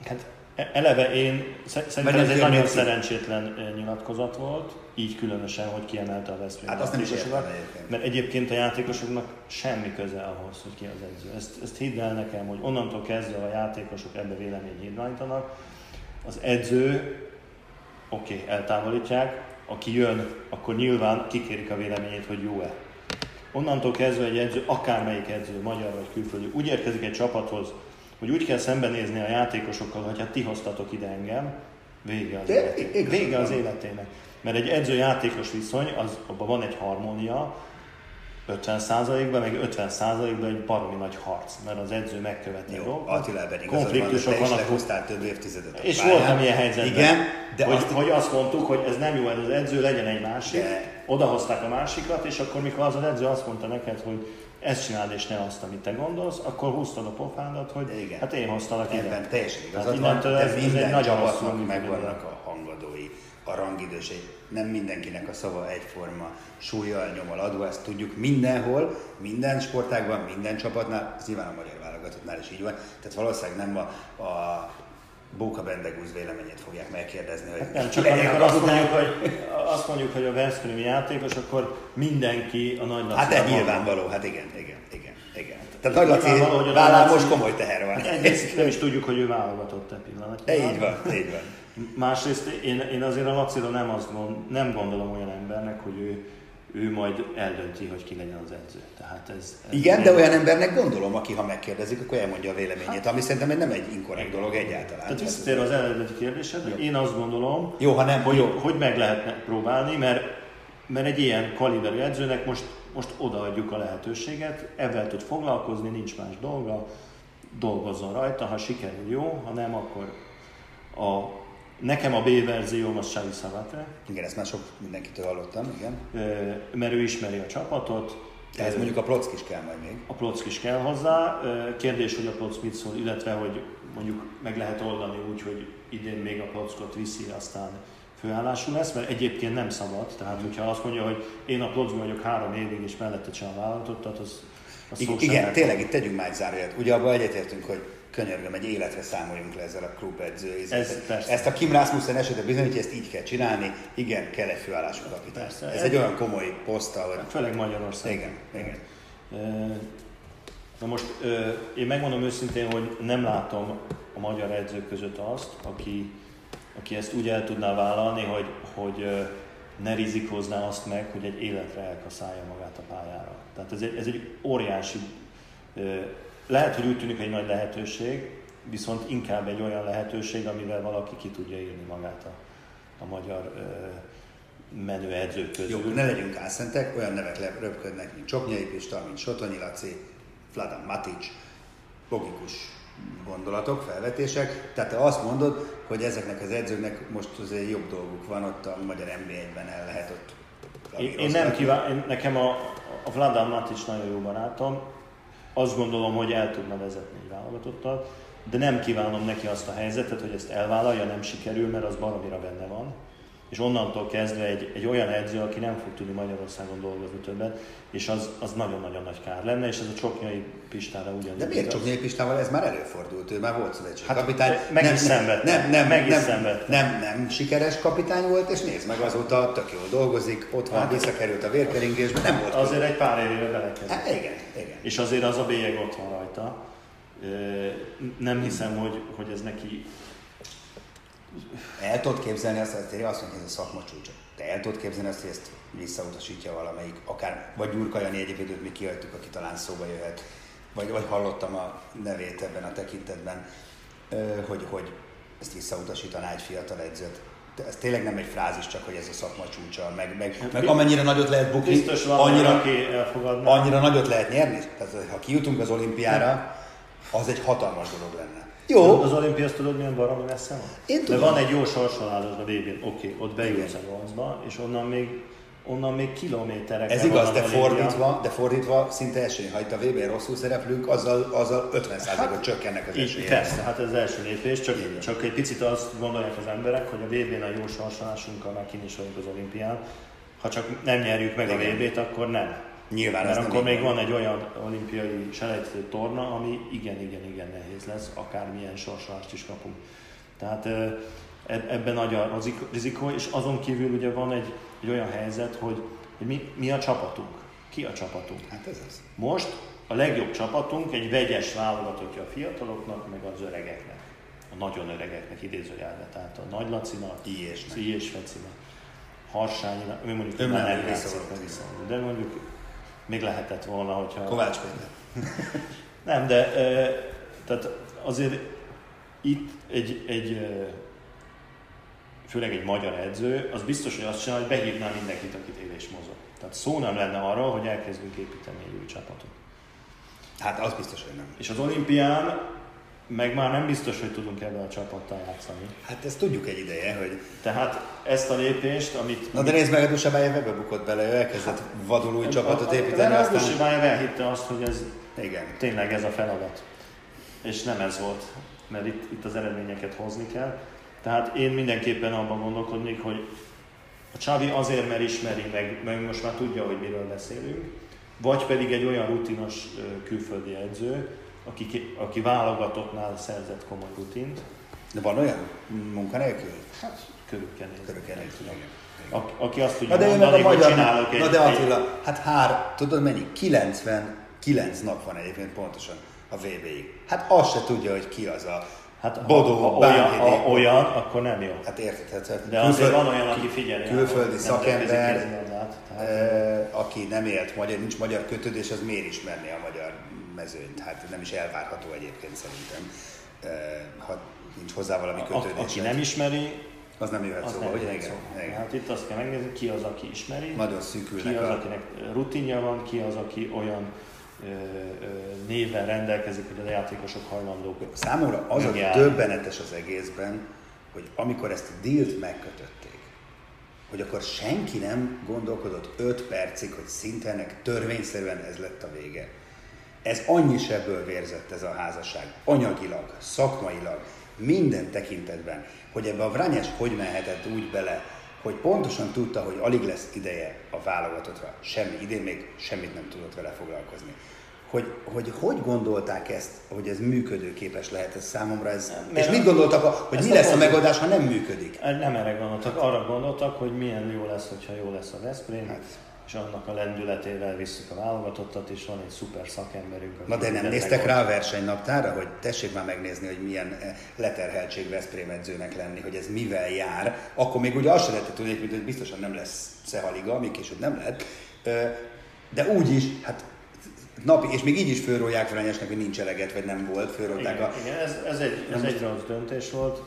Speaker 2: Hát e- eleve én sze- szerintem ez egy nagyon
Speaker 1: kérnék.
Speaker 2: szerencsétlen nyilatkozat volt, így különösen, hogy kiemelte a Veszprém
Speaker 1: Hát azt nem is értem.
Speaker 2: Mert egyébként a játékosoknak semmi köze ahhoz, hogy ki az edző. Ezt, ezt hidd el nekem, hogy onnantól kezdve a játékosok ebbe véleményt nyilvánítanak, az edző, oké, okay, eltávolítják, aki jön, akkor nyilván kikérik a véleményét, hogy jó-e. Onnantól kezdve egy edző, akármelyik edző, magyar vagy külföldi, úgy érkezik egy csapathoz, hogy úgy kell szembenézni a játékosokkal, hogy hát ti hoztatok ide engem, vége az,
Speaker 1: De
Speaker 2: életének. vége az
Speaker 1: van.
Speaker 2: életének. Mert egy edző-játékos viszony, az, abban van egy harmónia, 50%-ban, meg 50%-ban egy baromi nagy harc, mert az edző megköveti
Speaker 1: Jó,
Speaker 2: dolgokat.
Speaker 1: Van, de
Speaker 2: Konfliktusok
Speaker 1: te is
Speaker 2: vannak,
Speaker 1: lehoztál több évtizedet.
Speaker 2: és voltam ilyen helyzetben,
Speaker 1: Igen, de
Speaker 2: hogy,
Speaker 1: azt,
Speaker 2: hogy azt mondtuk, hogy ez nem jó, ez az edző, legyen egy másik.
Speaker 1: De-
Speaker 2: Odahozták a másikat, és akkor mikor az az edző azt mondta neked, hogy ezt csináld és ne azt, amit te gondolsz, akkor húztad a pofádat, hogy
Speaker 1: Igen.
Speaker 2: hát én hoztalak ide.
Speaker 1: Ebben teljesen igazad van, de
Speaker 2: ez- ez egy
Speaker 1: minden
Speaker 2: nagyon
Speaker 1: csapatnak megvannak a hangadói, a rangidősei. Nem mindenkinek a szava egyforma súlyjal, nyommal adva, ezt tudjuk mindenhol, minden sportágban, minden csapatnál, ez nyilván a magyar válogatottnál is így van. Tehát valószínűleg nem a, a Bóka Bendegúz véleményét fogják megkérdezni, hogy
Speaker 2: Nem,
Speaker 1: ki
Speaker 2: csak amikor azt mondjuk, hogy, azt mondjuk, hogy a Veszprémi játékos, akkor mindenki a nagy
Speaker 1: Hát
Speaker 2: Lacival
Speaker 1: ez nyilvánvaló, hát igen, igen, igen, igen. Tehát Nagy Laci
Speaker 2: Laci-
Speaker 1: most komoly teher van.
Speaker 2: Egyrészt nem is tudjuk, hogy ő válogatott e pillanatban.
Speaker 1: De így van, így van.
Speaker 2: Másrészt én, én azért a Lacira nem, azt gond, nem gondolom olyan embernek, hogy ő ő majd eldönti, hogy ki legyen az edző. Tehát ez, ez
Speaker 1: Igen, de olyan embernek gondolom, aki ha megkérdezik, akkor elmondja a véleményét, ami szerintem nem egy inkorrekt dolog egyáltalán.
Speaker 2: Tehát visszatér az eredeti kérdésed, én azt gondolom,
Speaker 1: Jó, ha nem,
Speaker 2: hogy,
Speaker 1: jó.
Speaker 2: hogy meg lehetne próbálni, mert, mert egy ilyen kaliberű edzőnek most, most odaadjuk a lehetőséget, ebben tud foglalkozni, nincs más dolga, dolgozzon rajta, ha sikerül jó, ha nem, akkor a, nekem a B verzióm az Xavi Savate,
Speaker 1: Igen, ezt már sok mindenkitől hallottam, igen.
Speaker 2: mert ő ismeri a csapatot, Ö,
Speaker 1: mondjuk a Plock is kell majd még.
Speaker 2: a Plock is kell hozzá. Kérdés, hogy a Plock mit szól, illetve hogy mondjuk meg lehet oldani úgy, hogy idén még a Plockot viszi, aztán főállású lesz, mert egyébként nem szabad. Tehát, hogyha azt mondja, hogy én a Plockban vagyok három évig, és mellette csinál vállalatot, tehát az, az szó
Speaker 1: Igen,
Speaker 2: sem
Speaker 1: tényleg itt tegyünk már egy záróját. Ugye abban egyetértünk, hogy könyörgöm, egy életre számoljunk le ezzel a klubedző.
Speaker 2: Ez persze.
Speaker 1: Ezt a Kim Rasmussen esetben bizonyítja, hogy ezt így kell csinálni. Igen, kell egy főállású kapitány.
Speaker 2: Persze.
Speaker 1: Ez egy olyan komoly poszt, ahol...
Speaker 2: Főleg Magyarország.
Speaker 1: Igen, igen.
Speaker 2: Na most én megmondom őszintén, hogy nem látom a magyar edzők között azt, aki, aki ezt úgy el tudná vállalni, hogy, hogy ne rizikózná azt meg, hogy egy életre elkaszálja magát a pályára. Tehát ez egy, ez egy óriási, lehet, hogy úgy tűnik, egy nagy lehetőség, viszont inkább egy olyan lehetőség, amivel valaki ki tudja írni magát a, a magyar ö, menő edzők közül.
Speaker 1: Jó, ne legyünk álszentek, olyan nevek röpködnek, mint Csoknyai Pista, mint Sotonyi Laci, Vladan Matic, logikus gondolatok, felvetések. Tehát te azt mondod, hogy ezeknek az edzőknek most azért jobb dolguk van ott a magyar NBA-ben el lehet ott
Speaker 2: Én, én nem kíván, én, nekem a, a Vladan Matic nagyon jó barátom, azt gondolom, hogy el tudna vezetni egy válogatottat, de nem kívánom neki azt a helyzetet, hogy ezt elvállalja, nem sikerül, mert az baromira benne van. És onnantól kezdve egy, egy olyan edző, aki nem fog tudni Magyarországon dolgozni többet, és az, az nagyon-nagyon nagy kár lenne, és ez a Csoknyai Pistára ugyanúgy.
Speaker 1: De miért. Csoknyai Pistával ez már előfordult? Ő már volt szövetségi
Speaker 2: Hát,
Speaker 1: kapitány.
Speaker 2: meg is
Speaker 1: nem,
Speaker 2: szenvedte.
Speaker 1: Nem, nem,
Speaker 2: Meg is
Speaker 1: nem, nem, nem, sikeres kapitány volt, és nézd meg, azóta tök jól dolgozik, ott van, visszakerült a vérkeringésbe, nem volt.
Speaker 2: Hát, Azért egy pár évébe belekezdett.
Speaker 1: Hát igen, igen.
Speaker 2: És azért az a bélyeg ott van rajta. Nem hiszem, hogy, hogy ez neki...
Speaker 1: El tudod képzelni azt, hogy azt mondja, hogy ez a szakma csúcsa. Te el tudod képzelni azt, hogy ezt visszautasítja valamelyik, akár, vagy Gyurka Jani egyébként őt mi kihagytuk, aki talán szóba jöhet, vagy, vagy hallottam a nevét ebben a tekintetben, hogy, hogy ezt visszautasítaná egy fiatal edzőt. Ez tényleg nem egy frázis, csak hogy ez a szakma csúcsa, meg, meg, meg amennyire nagyot lehet bukni,
Speaker 2: Biztos van
Speaker 1: annyira,
Speaker 2: aki elfogadná.
Speaker 1: annyira nagyot lehet nyerni. Tehát, ha kijutunk az olimpiára, az egy hatalmas dolog lenne. Jó,
Speaker 2: Az olimpia, azt tudod, milyen baromi messze van?
Speaker 1: Én
Speaker 2: De
Speaker 1: tudom.
Speaker 2: van egy jó sorsolálás a vb oké, ott bejutsz a bronzba, és onnan még, onnan még kilométerek.
Speaker 1: Ez igaz, de fordítva, de fordítva szinte esély. Ha itt a VB rosszul szereplünk, azzal, azzal 50%-ot csökkennek az esélyek.
Speaker 2: persze, hát ez az első lépés, csak,
Speaker 1: Igen.
Speaker 2: csak egy picit azt gondolják az emberek, hogy a VB-n a jó sorsolásunkkal már kin is vagyunk az olimpián. Ha csak nem nyerjük meg
Speaker 1: Igen.
Speaker 2: a VB-t, akkor nem.
Speaker 1: Nyilván
Speaker 2: Mert
Speaker 1: nem
Speaker 2: akkor még
Speaker 1: van.
Speaker 2: egy olyan olimpiai selejtező torna, ami igen, igen, igen nehéz lesz, akármilyen sorsolást is kapunk. Tehát ebben nagy a rizik- rizikó, és azon kívül ugye van egy, egy olyan helyzet, hogy, hogy mi, mi a csapatunk, ki a csapatunk.
Speaker 1: Hát ez az.
Speaker 2: Most a legjobb csapatunk egy vegyes válogatottja a fiataloknak, meg az öregeknek. A nagyon öregeknek idézőjelve. Tehát a Nagy Lacinak,
Speaker 1: Ilyesnek.
Speaker 2: Ilyes Fecinek, Harsányinak, ő mondjuk
Speaker 1: Ő
Speaker 2: nem
Speaker 1: még
Speaker 2: játszik, de mondjuk még lehetett volna, hogyha...
Speaker 1: Kovács Péter.
Speaker 2: Nem, de tehát azért itt egy, egy főleg egy magyar edző, az biztos, hogy azt csinál, hogy behívná mindenkit, akit él és mozog. Tehát szó nem lenne arról, hogy elkezdünk építeni egy új csapatot.
Speaker 1: Hát az biztos, hogy nem.
Speaker 2: És az olimpián meg már nem biztos, hogy tudunk ebben a csapattal játszani.
Speaker 1: Hát ezt tudjuk egy ideje, hogy...
Speaker 2: Tehát ezt a lépést, amit...
Speaker 1: Na de nézd meg, a Dusabály ebbe bukott bele, ő elkezdett vadul új csapatot építeni,
Speaker 2: De aztán...
Speaker 1: aztán...
Speaker 2: Aztán... elhitte azt, hogy ez
Speaker 1: Igen.
Speaker 2: tényleg ez a feladat. És nem ez volt, mert itt, itt az eredményeket hozni kell. Tehát én mindenképpen abban gondolkodnék, hogy a Csavi azért, mert ismeri, meg, meg most már tudja, hogy miről beszélünk, vagy pedig egy olyan rutinos külföldi edző, aki, ki- aki válogatottnál szerzett komoly rutint,
Speaker 1: De van olyan munkanélkül?
Speaker 2: hát körül kell nézni.
Speaker 1: Körülbelül nélkül, igen.
Speaker 2: Aki, aki azt tudja
Speaker 1: Na de
Speaker 2: mondani,
Speaker 1: a
Speaker 2: hogy csinálok egy...
Speaker 1: Na de
Speaker 2: egy,
Speaker 1: Attila, hát hár, tudod mennyi? 99 nap van egyébként pontosan a VB-ig. Hát azt se tudja, hogy ki az a
Speaker 2: Hát
Speaker 1: Bodó,
Speaker 2: ha, ha olyan, ha olyan, akkor nem jó.
Speaker 1: Hát érted, hát
Speaker 2: De azért van olyan, aki figyeli.
Speaker 1: külföldi szakember,
Speaker 2: kézilabdát, tehát-
Speaker 1: eh, aki nem élt magyar, nincs magyar kötődés, az miért ismerné a magyar mezőnyt? Hát nem is elvárható egyébként szerintem, ha nincs hozzá valami kötődés.
Speaker 2: aki nem ismeri,
Speaker 1: az nem jöhet
Speaker 2: az
Speaker 1: szóba, hogy igen,
Speaker 2: szóba.
Speaker 1: igen.
Speaker 2: Hát itt azt kell megnézni, ki az, aki ismeri,
Speaker 1: Nagyon szűkülnek
Speaker 2: ki az, akinek rutinja van, ki az, aki olyan ö, ö, névvel rendelkezik, hogy a játékosok hajlandók.
Speaker 1: Számomra az a döbbenetes az egészben, hogy amikor ezt a dealt megkötötték, hogy akkor senki nem gondolkodott 5 percig, hogy szinte ennek törvényszerűen ez lett a vége. Ez annyi sebből vérzett ez a házasság, anyagilag, szakmailag, minden tekintetben, hogy ebbe a Vranyes hogy mehetett úgy bele, hogy pontosan tudta, hogy alig lesz ideje a válogatottra. Semmi, idén még semmit nem tudott vele foglalkozni. Hogy, hogy hogy gondolták ezt, hogy ez működőképes lehet ez számomra, ez,
Speaker 2: Mert
Speaker 1: és mit gondoltak, hogy mi lesz a megoldás, ha nem működik?
Speaker 2: Nem erre gondoltak, arra gondoltak, hogy milyen jó lesz, hogyha jó lesz a Veszprém,
Speaker 1: Hát.
Speaker 2: És annak a lendületével visszük a válogatottat, és van egy szuper szakemberünk.
Speaker 1: Na de nem néztek rá a versenynaptára, hogy tessék már megnézni, hogy milyen eh, leterheltség Veszprém edzőnek lenni, hogy ez mivel jár. Akkor még ugye azt se lehetett tudni, hogy biztosan nem lesz Szehaliga, ami később nem lett. De úgy is, hát napi, és még így is fölrólják Franyesnek, hogy nincs eleget, vagy nem volt, fölrólták
Speaker 2: Igen,
Speaker 1: a...
Speaker 2: igen ez, ez, egy, ez egy rossz döntés volt,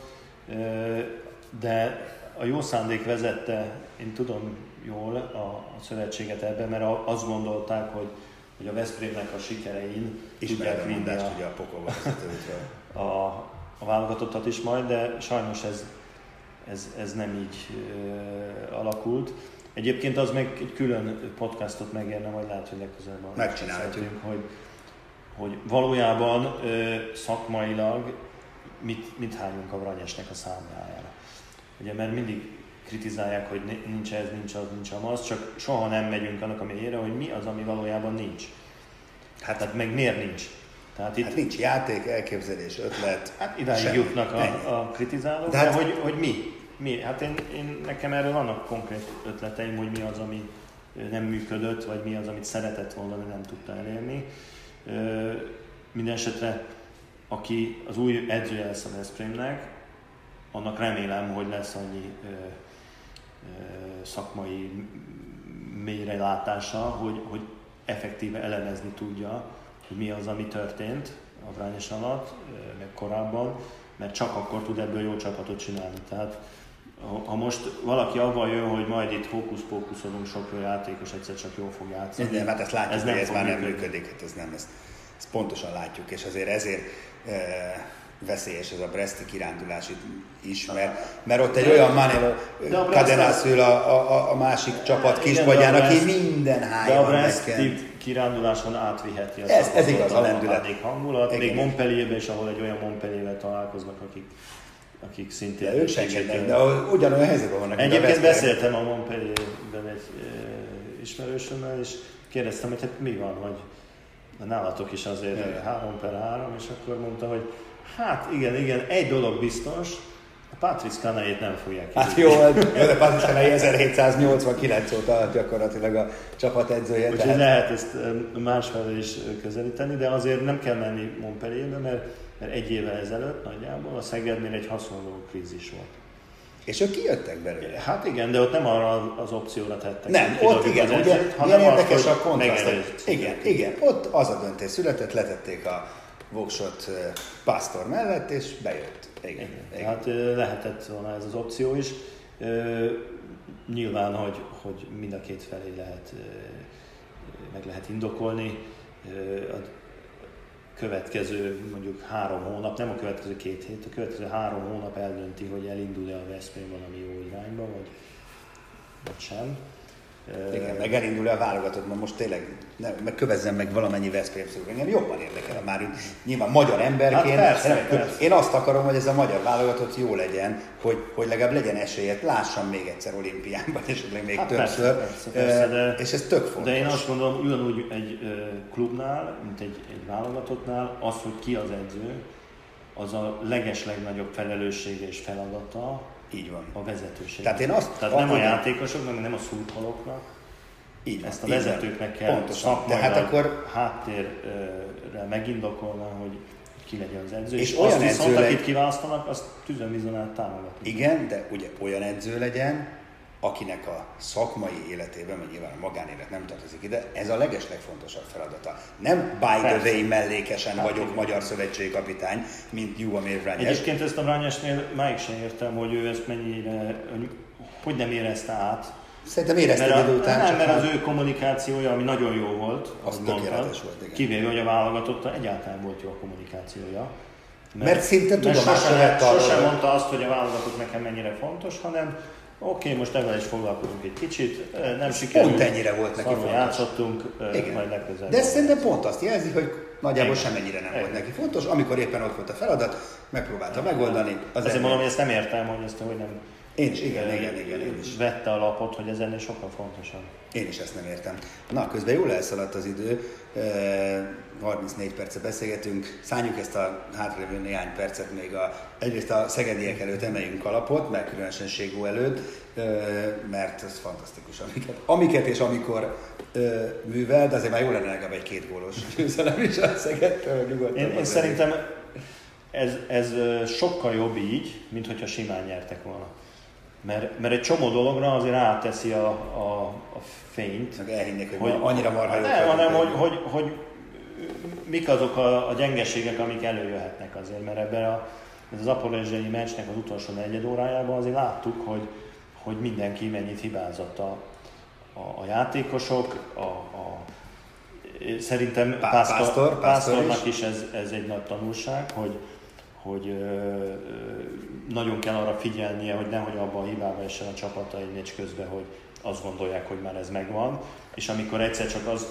Speaker 2: de a jó szándék vezette, én tudom jól a, a szövetséget ebben, mert azt gondolták, hogy, hogy a Veszprémnek a sikerein
Speaker 1: Ismered
Speaker 2: tudják vinni a,
Speaker 1: ugye a vezetőtől.
Speaker 2: a, a válogatottat is majd, de sajnos ez, ez, ez nem így ö, alakult. Egyébként az meg egy külön podcastot megérne, vagy lehet, hogy legközelebb
Speaker 1: Megcsinálhatjuk.
Speaker 2: beszéltünk, hogy, hogy valójában ö, szakmailag mit, mit hányunk a Vranyesnek a számlájára. Ugye, mert mindig kritizálják, hogy ni- nincs ez, nincs az, nincs amaz, csak soha nem megyünk annak a mélyére, hogy mi az, ami valójában nincs. Hát, tehát meg miért nincs. Tehát itt
Speaker 1: Hát nincs játék, elképzelés, ötlet.
Speaker 2: Hát idáig
Speaker 1: semmi.
Speaker 2: jutnak a, a kritizálók,
Speaker 1: De
Speaker 2: de,
Speaker 1: hát-
Speaker 2: hogy, hogy mi? mi? Hát én, én, nekem erről vannak konkrét ötleteim, hogy mi az, ami nem működött, vagy mi az, amit szeretett volna, de nem tudta elérni. Ö, Minden esetre, aki az új edzője lesz a Veszprémnek, annak remélem, hogy lesz annyi ö, szakmai mélyrelátása, hogy, hogy effektíve elemezni tudja, hogy mi az, ami történt a Vrányos alatt, ö, meg korábban, mert csak akkor tud ebből jó csapatot csinálni. Tehát ha- most valaki avval jön, hogy majd itt hókusz-pókuszolunk sok jó játékos, egyszer csak jól fog játszani.
Speaker 1: Nem, hát ezt látjuk,
Speaker 2: ez
Speaker 1: hogy ez már nem működik, hát ez nem, ezt, ezt pontosan látjuk, és azért ezért e, veszélyes ez a Breszti kirándulás itt is, mert, mert ott egy olyan Manelo
Speaker 2: De a Brest
Speaker 1: Cadenász ül a, a, a másik csapat kispadján, aki minden hájban
Speaker 2: Breszti
Speaker 1: megkent.
Speaker 2: kiránduláson átviheti a
Speaker 1: Ez- ez igaz, a lendület.
Speaker 2: hangulat,
Speaker 1: Igen.
Speaker 2: még Montpellierben is, ahol egy olyan Montpelliervel találkoznak, akik, akik szintén...
Speaker 1: De ők
Speaker 2: ö,
Speaker 1: de ugyanolyan helyzetben vannak.
Speaker 2: Egyébként beszéltem a Montpellierben egy e, ismerősömmel, és kérdeztem, hogy hát mi van, hogy nálatok is azért
Speaker 1: Igen.
Speaker 2: 3 per 3, és akkor mondta, hogy hát igen, igen, egy dolog biztos, a Patrice Kanait nem fogják
Speaker 1: Hát
Speaker 2: kirúgni.
Speaker 1: jó, de Patrick 1789 óta gyakorlatilag a csapat edzője.
Speaker 2: Úgyhogy
Speaker 1: tehát-
Speaker 2: lehet ezt másfelől is közelíteni, de azért nem kell menni Montpellierbe, mert, mert egy évvel ezelőtt nagyjából a Szegednél egy hasonló krízis volt.
Speaker 1: És ők kijöttek belőle.
Speaker 2: Hát igen, de ott nem arra az opcióra tettek.
Speaker 1: Nem, ott igen,
Speaker 2: az
Speaker 1: ugye,
Speaker 2: hanem
Speaker 1: érdekes
Speaker 2: azt,
Speaker 1: a kontraszt. Igen, igen, ott az a döntés született, letették a voksot eh, Pastor mellett, és bejött. Igen,
Speaker 2: Igen. ö, lehetett volna ez az opció is. Ö, Nyilván, hogy, hogy mind a két felé lehet, meg lehet indokolni. A következő mondjuk három hónap, nem a következő két hét, a következő három hónap eldönti, hogy elindul-e a Veszprém valami jó irányba, vagy, vagy sem.
Speaker 1: Igen, meg elindul a válogatott, mert most tényleg ne, meg kövezzen meg valamennyi Veszprém szó. Engem jobban érdekel, már így nyilván magyar emberként.
Speaker 2: Hát persze,
Speaker 1: nem,
Speaker 2: persze.
Speaker 1: Én azt akarom, hogy ez a magyar válogatott jó legyen, hogy, hogy legalább legyen esélyet, lássam még egyszer olimpiánban, esetleg még
Speaker 2: Hát
Speaker 1: többször.
Speaker 2: persze, persze, persze, de-
Speaker 1: és ez tök fontos.
Speaker 2: De én azt gondolom, ugyanúgy egy klubnál, mint egy, egy válogatottnál, az, hogy ki az edző, az a leges legnagyobb felelőssége és feladata
Speaker 1: Így van.
Speaker 2: a vezetőség.
Speaker 1: Tehát én azt-
Speaker 2: Tehát nem a játékosoknak, nem a szurkolóknak,
Speaker 1: Így van,
Speaker 2: ezt a
Speaker 1: így
Speaker 2: vezetőknek kell
Speaker 1: Pontosan.
Speaker 2: szakmailag
Speaker 1: Tehát akkor
Speaker 2: háttérrel megindokolni, hogy ki legyen az edző.
Speaker 1: És
Speaker 2: És,
Speaker 1: olyan
Speaker 2: azt viszont,
Speaker 1: edző
Speaker 2: akit kiválasztanak, azt tüzönvizonát támogatni.
Speaker 1: Igen, de ugye olyan edző legyen, akinek a szakmai életében, mert nyilván a magánélet nem tartozik ide, ez a legeslegfontosabb feladata. Nem by the way mellékesen
Speaker 2: Hát
Speaker 1: vagyok magyar szövetségi kapitány, mint Juvamir Vranyes.
Speaker 2: Egyébként ezt a Brányesnél máig sem értem, hogy ő ezt mennyire, hogy- nem érezte át.
Speaker 1: Szerintem érezte
Speaker 2: Mert,
Speaker 1: idő után,
Speaker 2: nem, mert
Speaker 1: hát-
Speaker 2: az ő kommunikációja, ami nagyon jó volt,
Speaker 1: Az tökéletes volt, igen.
Speaker 2: kivéve, hogy a válogatotta egyáltalán volt jó a kommunikációja.
Speaker 1: Mert szinte tudomást
Speaker 2: sosem,
Speaker 1: vett arról,
Speaker 2: sosem mondta azt, hogy a válogatott nekem mennyire fontos, hanem oké, okay, most ebben is foglalkozunk egy kicsit, nem sikerült.
Speaker 1: pont ennyire volt neki fontos.
Speaker 2: játszottunk,
Speaker 1: Igen.
Speaker 2: majd legközelebb.
Speaker 1: De ez szerintem pont azt jelzi, hogy nagyjából
Speaker 2: Igen.
Speaker 1: semennyire nem volt
Speaker 2: Igen.
Speaker 1: neki fontos. Amikor éppen ott volt a feladat, megpróbálta megoldani. Az
Speaker 2: Azért
Speaker 1: ember-
Speaker 2: mondom, hogy ezt nem értem, hogy ezt hogy nem
Speaker 1: Én is, igen,
Speaker 2: eh,
Speaker 1: igen, igen, én is.
Speaker 2: vette a lapot, hogy ez ennél sokkal fontosabb.
Speaker 1: Én is ezt nem értem. Na, közben jól elszaladt az idő, 34 perce beszélgetünk, szálljuk ezt a hátralévő néhány percet még a, egyrészt a szegediek előtt emeljünk kalapot, meg különösen Ségó előtt, mert ez fantasztikus, amiket, amiket és amikor művel, de azért már jó lenne legalább egy két gólos győzelem is a Szegedtől, nyugodtan
Speaker 2: Én, én szerintem ez, ez sokkal jobb így, mint hogyha simán nyertek volna. Mert, mert egy csomó dologra azért ráteszi a, a, a fényt.
Speaker 1: Meg elhinnék, hogy, hogy annyira marha jók
Speaker 2: Nem, hanem hogy, hogy, hogy mik azok a, a gyengeségek, amik előjöhetnek azért, mert ebben a, az aporezsei meccsnek az utolsó negyed órájában azért láttuk, hogy, hogy mindenki mennyit hibázott a, a, a játékosok, a, a, szerintem
Speaker 1: Pá-
Speaker 2: Pásztor,
Speaker 1: Pásztor, Pásztor
Speaker 2: Pásztornak is ez, ez egy nagy tanulság, hogy, hogy ö, ö, nagyon kell arra figyelnie, hogy nehogy abba a hibába essen a csapata egy meccs közben, hogy azt gondolják, hogy már ez megvan, és amikor egyszer csak az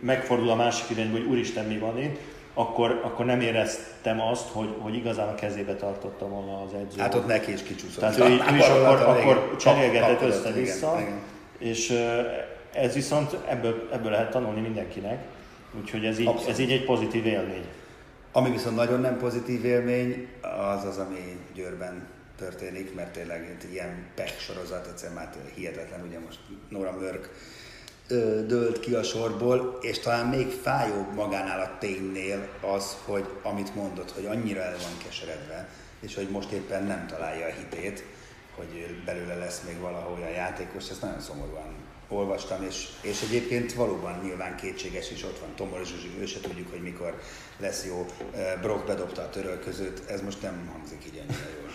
Speaker 2: megfordul a másik irányba, hogy úristen, mi van itt, akkor, akkor nem éreztem azt, hogy, hogy igazán a kezébe tartotta volna az edző.
Speaker 1: Hát ott neki is kicsúszott.
Speaker 2: Tehát ő, ő is akkor, akkor cserélgetett össze-vissza, és ez viszont ebből, ebből lehet tanulni mindenkinek, úgyhogy ez így,
Speaker 1: Abszolút.
Speaker 2: ez így egy pozitív élmény.
Speaker 1: Ami viszont nagyon nem pozitív élmény, az az, ami Győrben történik, mert tényleg egy ilyen pech sorozat, egyszerűen már hihetetlen, ugye most Nora Mörk dőlt ki a sorból, és talán még fájóbb magánál a ténynél az, hogy amit mondott, hogy annyira el van keseredve, és hogy most éppen nem találja a hitét, hogy belőle lesz még valahol olyan játékos, ezt nagyon szomorúan olvastam, és, és egyébként valóban nyilván kétséges is, ott van Tomor Zsuzsi, ő se tudjuk, hogy mikor lesz jó. Brock bedobta a törölközőt, ez most nem hangzik így ennyire jól.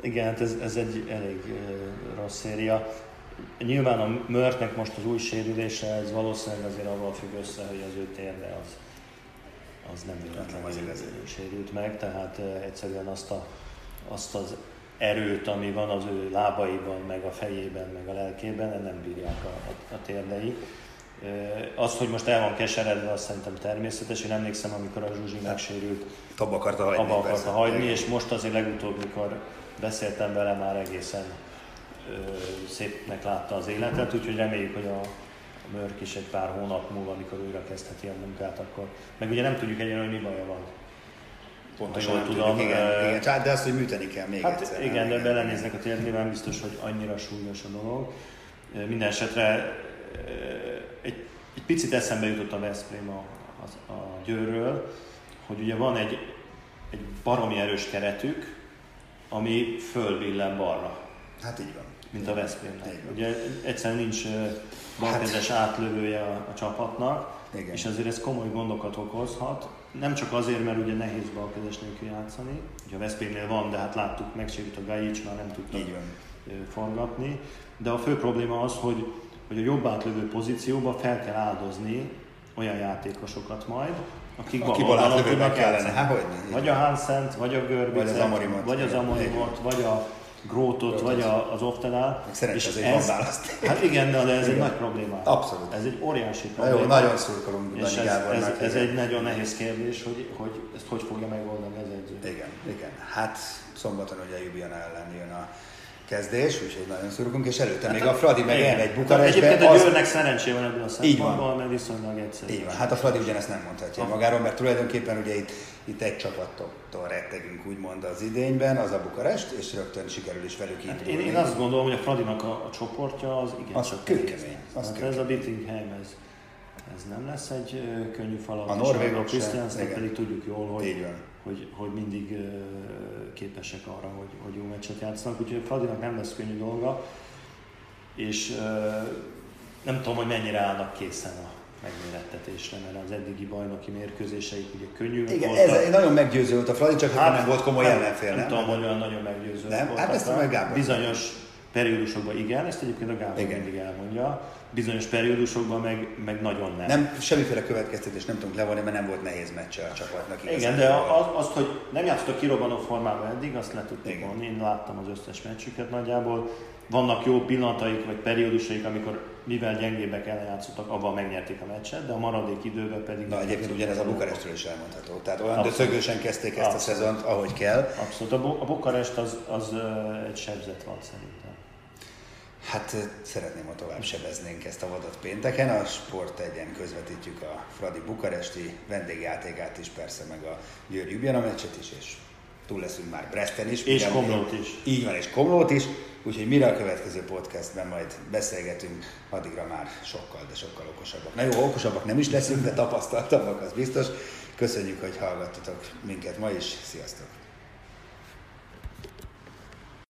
Speaker 2: Igen, hát ez, ez egy elég rossz széria. Nyilván a Mörtnek most az új sérülése, ez valószínűleg azért avval függ össze, hogy az ő térde az, az nem
Speaker 1: Nem az
Speaker 2: véletlenül
Speaker 1: igazi.
Speaker 2: sérült meg, tehát egyszerűen azt, a, azt az erőt, ami van az ő lábaiban, meg a fejében, meg a lelkében, nem bírják a, a, a térdei. Az, hogy most el van keseredve, azt szerintem természetes. Én emlékszem, amikor a Zsuzsi megsérült,
Speaker 1: Abba akarta hagyni.
Speaker 2: abba akarta
Speaker 1: persze.
Speaker 2: hagyni, és most azért legutóbb, mikor beszéltem vele, már egészen szépnek látta az életet, úgyhogy reméljük, hogy a, Mörk is egy pár hónap múlva, amikor újra kezdheti a munkát, akkor... Meg ugye nem tudjuk egyre, hogy mi baja van.
Speaker 1: Pontosan nem
Speaker 2: tudom,
Speaker 1: tudjuk, igen, igen. Csak- De azt, hogy műteni kell még
Speaker 2: Hát
Speaker 1: egyszer.
Speaker 2: igen, de belenéznek a nem biztos, hogy annyira súlyos a dolog. Minden esetre egy, egy picit eszembe jutott a Veszprém a, a, a Győrről, hogy ugye van egy, egy baromi erős keretük, ami fölbillen balra,
Speaker 1: Hát így van.
Speaker 2: Mint a Veszprémnek. Ugye egyszerűen nincs balkezes átlövője a, a csapatnak,
Speaker 1: Igen.
Speaker 2: és azért ez komoly gondokat okozhat. Nem csak azért, mert ugye nehéz balkezes nélkül játszani, ugye a Veszprémnél van, de hát láttuk, megsérült a Gajic, már nem tudta forgatni. De a fő probléma az, hogy, hogy a jobb átlövő pozícióba fel kell áldozni olyan játékosokat majd, akik
Speaker 1: Aki
Speaker 2: bal
Speaker 1: kellene.
Speaker 2: játszani.
Speaker 1: Há, hogyne, így
Speaker 2: Vagy a Hansent, vagy a Görbicet,
Speaker 1: Vagy az Amorimot.
Speaker 2: vagy az Amorimot, vagy a Grótot, vagy a, az Oftenál.
Speaker 1: Meg szerencsé azért van választék.
Speaker 2: Hát igen, de ez egy
Speaker 1: Igen.
Speaker 2: nagy probléma.
Speaker 1: Abszolút.
Speaker 2: Ez egy óriási
Speaker 1: Na
Speaker 2: probléma.
Speaker 1: jó, nagyon szurkolunk
Speaker 2: És ez, ez, ez
Speaker 1: igen.
Speaker 2: egy nagyon nehéz kérdés, hogy, hogy ezt hogy fogja megoldani az edző.
Speaker 1: Igen, igen. Hát szombaton ugye Ljubljana ellen jön a kezdés, úgyhogy nagyon szurkolunk, és előtte még a Fradi meg elmegy
Speaker 2: Tehát
Speaker 1: Bukarestbe.
Speaker 2: Egyébként a
Speaker 1: az-
Speaker 2: Győrnek szerencséje van ebből a szempontból, mert viszonylag egyszerű.
Speaker 1: Így van, hát a Fradi ugyanezt nem mondhatja magáról, mert tulajdonképpen ugye itt, itt egy csapattól rettegünk úgymond az idényben, az a Bukarest, és rögtön sikerül is velük
Speaker 2: Hát én, én azt gondolom, hogy a Fradinak a, a csoportja az igen
Speaker 1: Az
Speaker 2: csak
Speaker 1: kőkemény, az
Speaker 2: Hát ez
Speaker 1: kőkemény.
Speaker 2: a Bittingham, ez, ez nem lesz egy könnyű falat.
Speaker 1: A norvégok
Speaker 2: Krisztiánsznak pedig tudjuk jól, hogy, hogy, hogy mindig képesek arra, hogy, hogy jó meccset játszanak, úgyhogy Fradinak nem lesz könnyű dolga, és nem tudom, hogy mennyire állnak készen a megmérettetésre, mert az eddigi bajnoki mérkőzéseik ugye könnyű
Speaker 1: Igen, voltak. ez nagyon meggyőző volt a Fradi, csak hát, nem volt komoly ellenfél,
Speaker 2: nem? Nem tudom, hogy olyan nagyon meggyőző
Speaker 1: nem?
Speaker 2: volt.
Speaker 1: Hát ezt meg Gábor.
Speaker 2: Bizonyos periódusokban igen, ezt egyébként a Gábor igen. mindig elmondja, bizonyos periódusokban meg, meg nagyon nem.
Speaker 1: Nem, semmiféle következtetés nem tudunk levonni, mert nem volt nehéz meccse a csapatnak.
Speaker 2: Igen, de az, azt, hogy nem játszottak kirobbanó formában eddig, azt le tudtuk mondani. Én láttam az összes meccsüket nagyjából. Vannak jó pillanataik, vagy periódusaik, amikor mivel gyengébbek ellen játszottak, abban megnyerték a meccset, de a maradék időben pedig...
Speaker 1: Na egyébként ugyanez a Bukarestről is elmondható. Tehát olyan döcögősen kezdték ezt Abszolút. a szezont, ahogy kell.
Speaker 2: Abszolút. A, Bukarest az, az egy sebzett van szerintem.
Speaker 1: Hát szeretném, ha tovább sebeznénk ezt a vadat pénteken. A Sport egyen közvetítjük a Fradi Bukaresti vendégjátékát is, persze meg a Győri Jubjana meccset is, és túl leszünk már Bresten is.
Speaker 2: És Komlót is.
Speaker 1: Így van, és Komlót is. Úgyhogy mire a következő podcastben majd beszélgetünk, addigra már sokkal, de sokkal okosabbak. Na jó, okosabbak nem is leszünk, de tapasztaltabbak, az biztos. Köszönjük, hogy hallgattatok minket ma is. Sziasztok!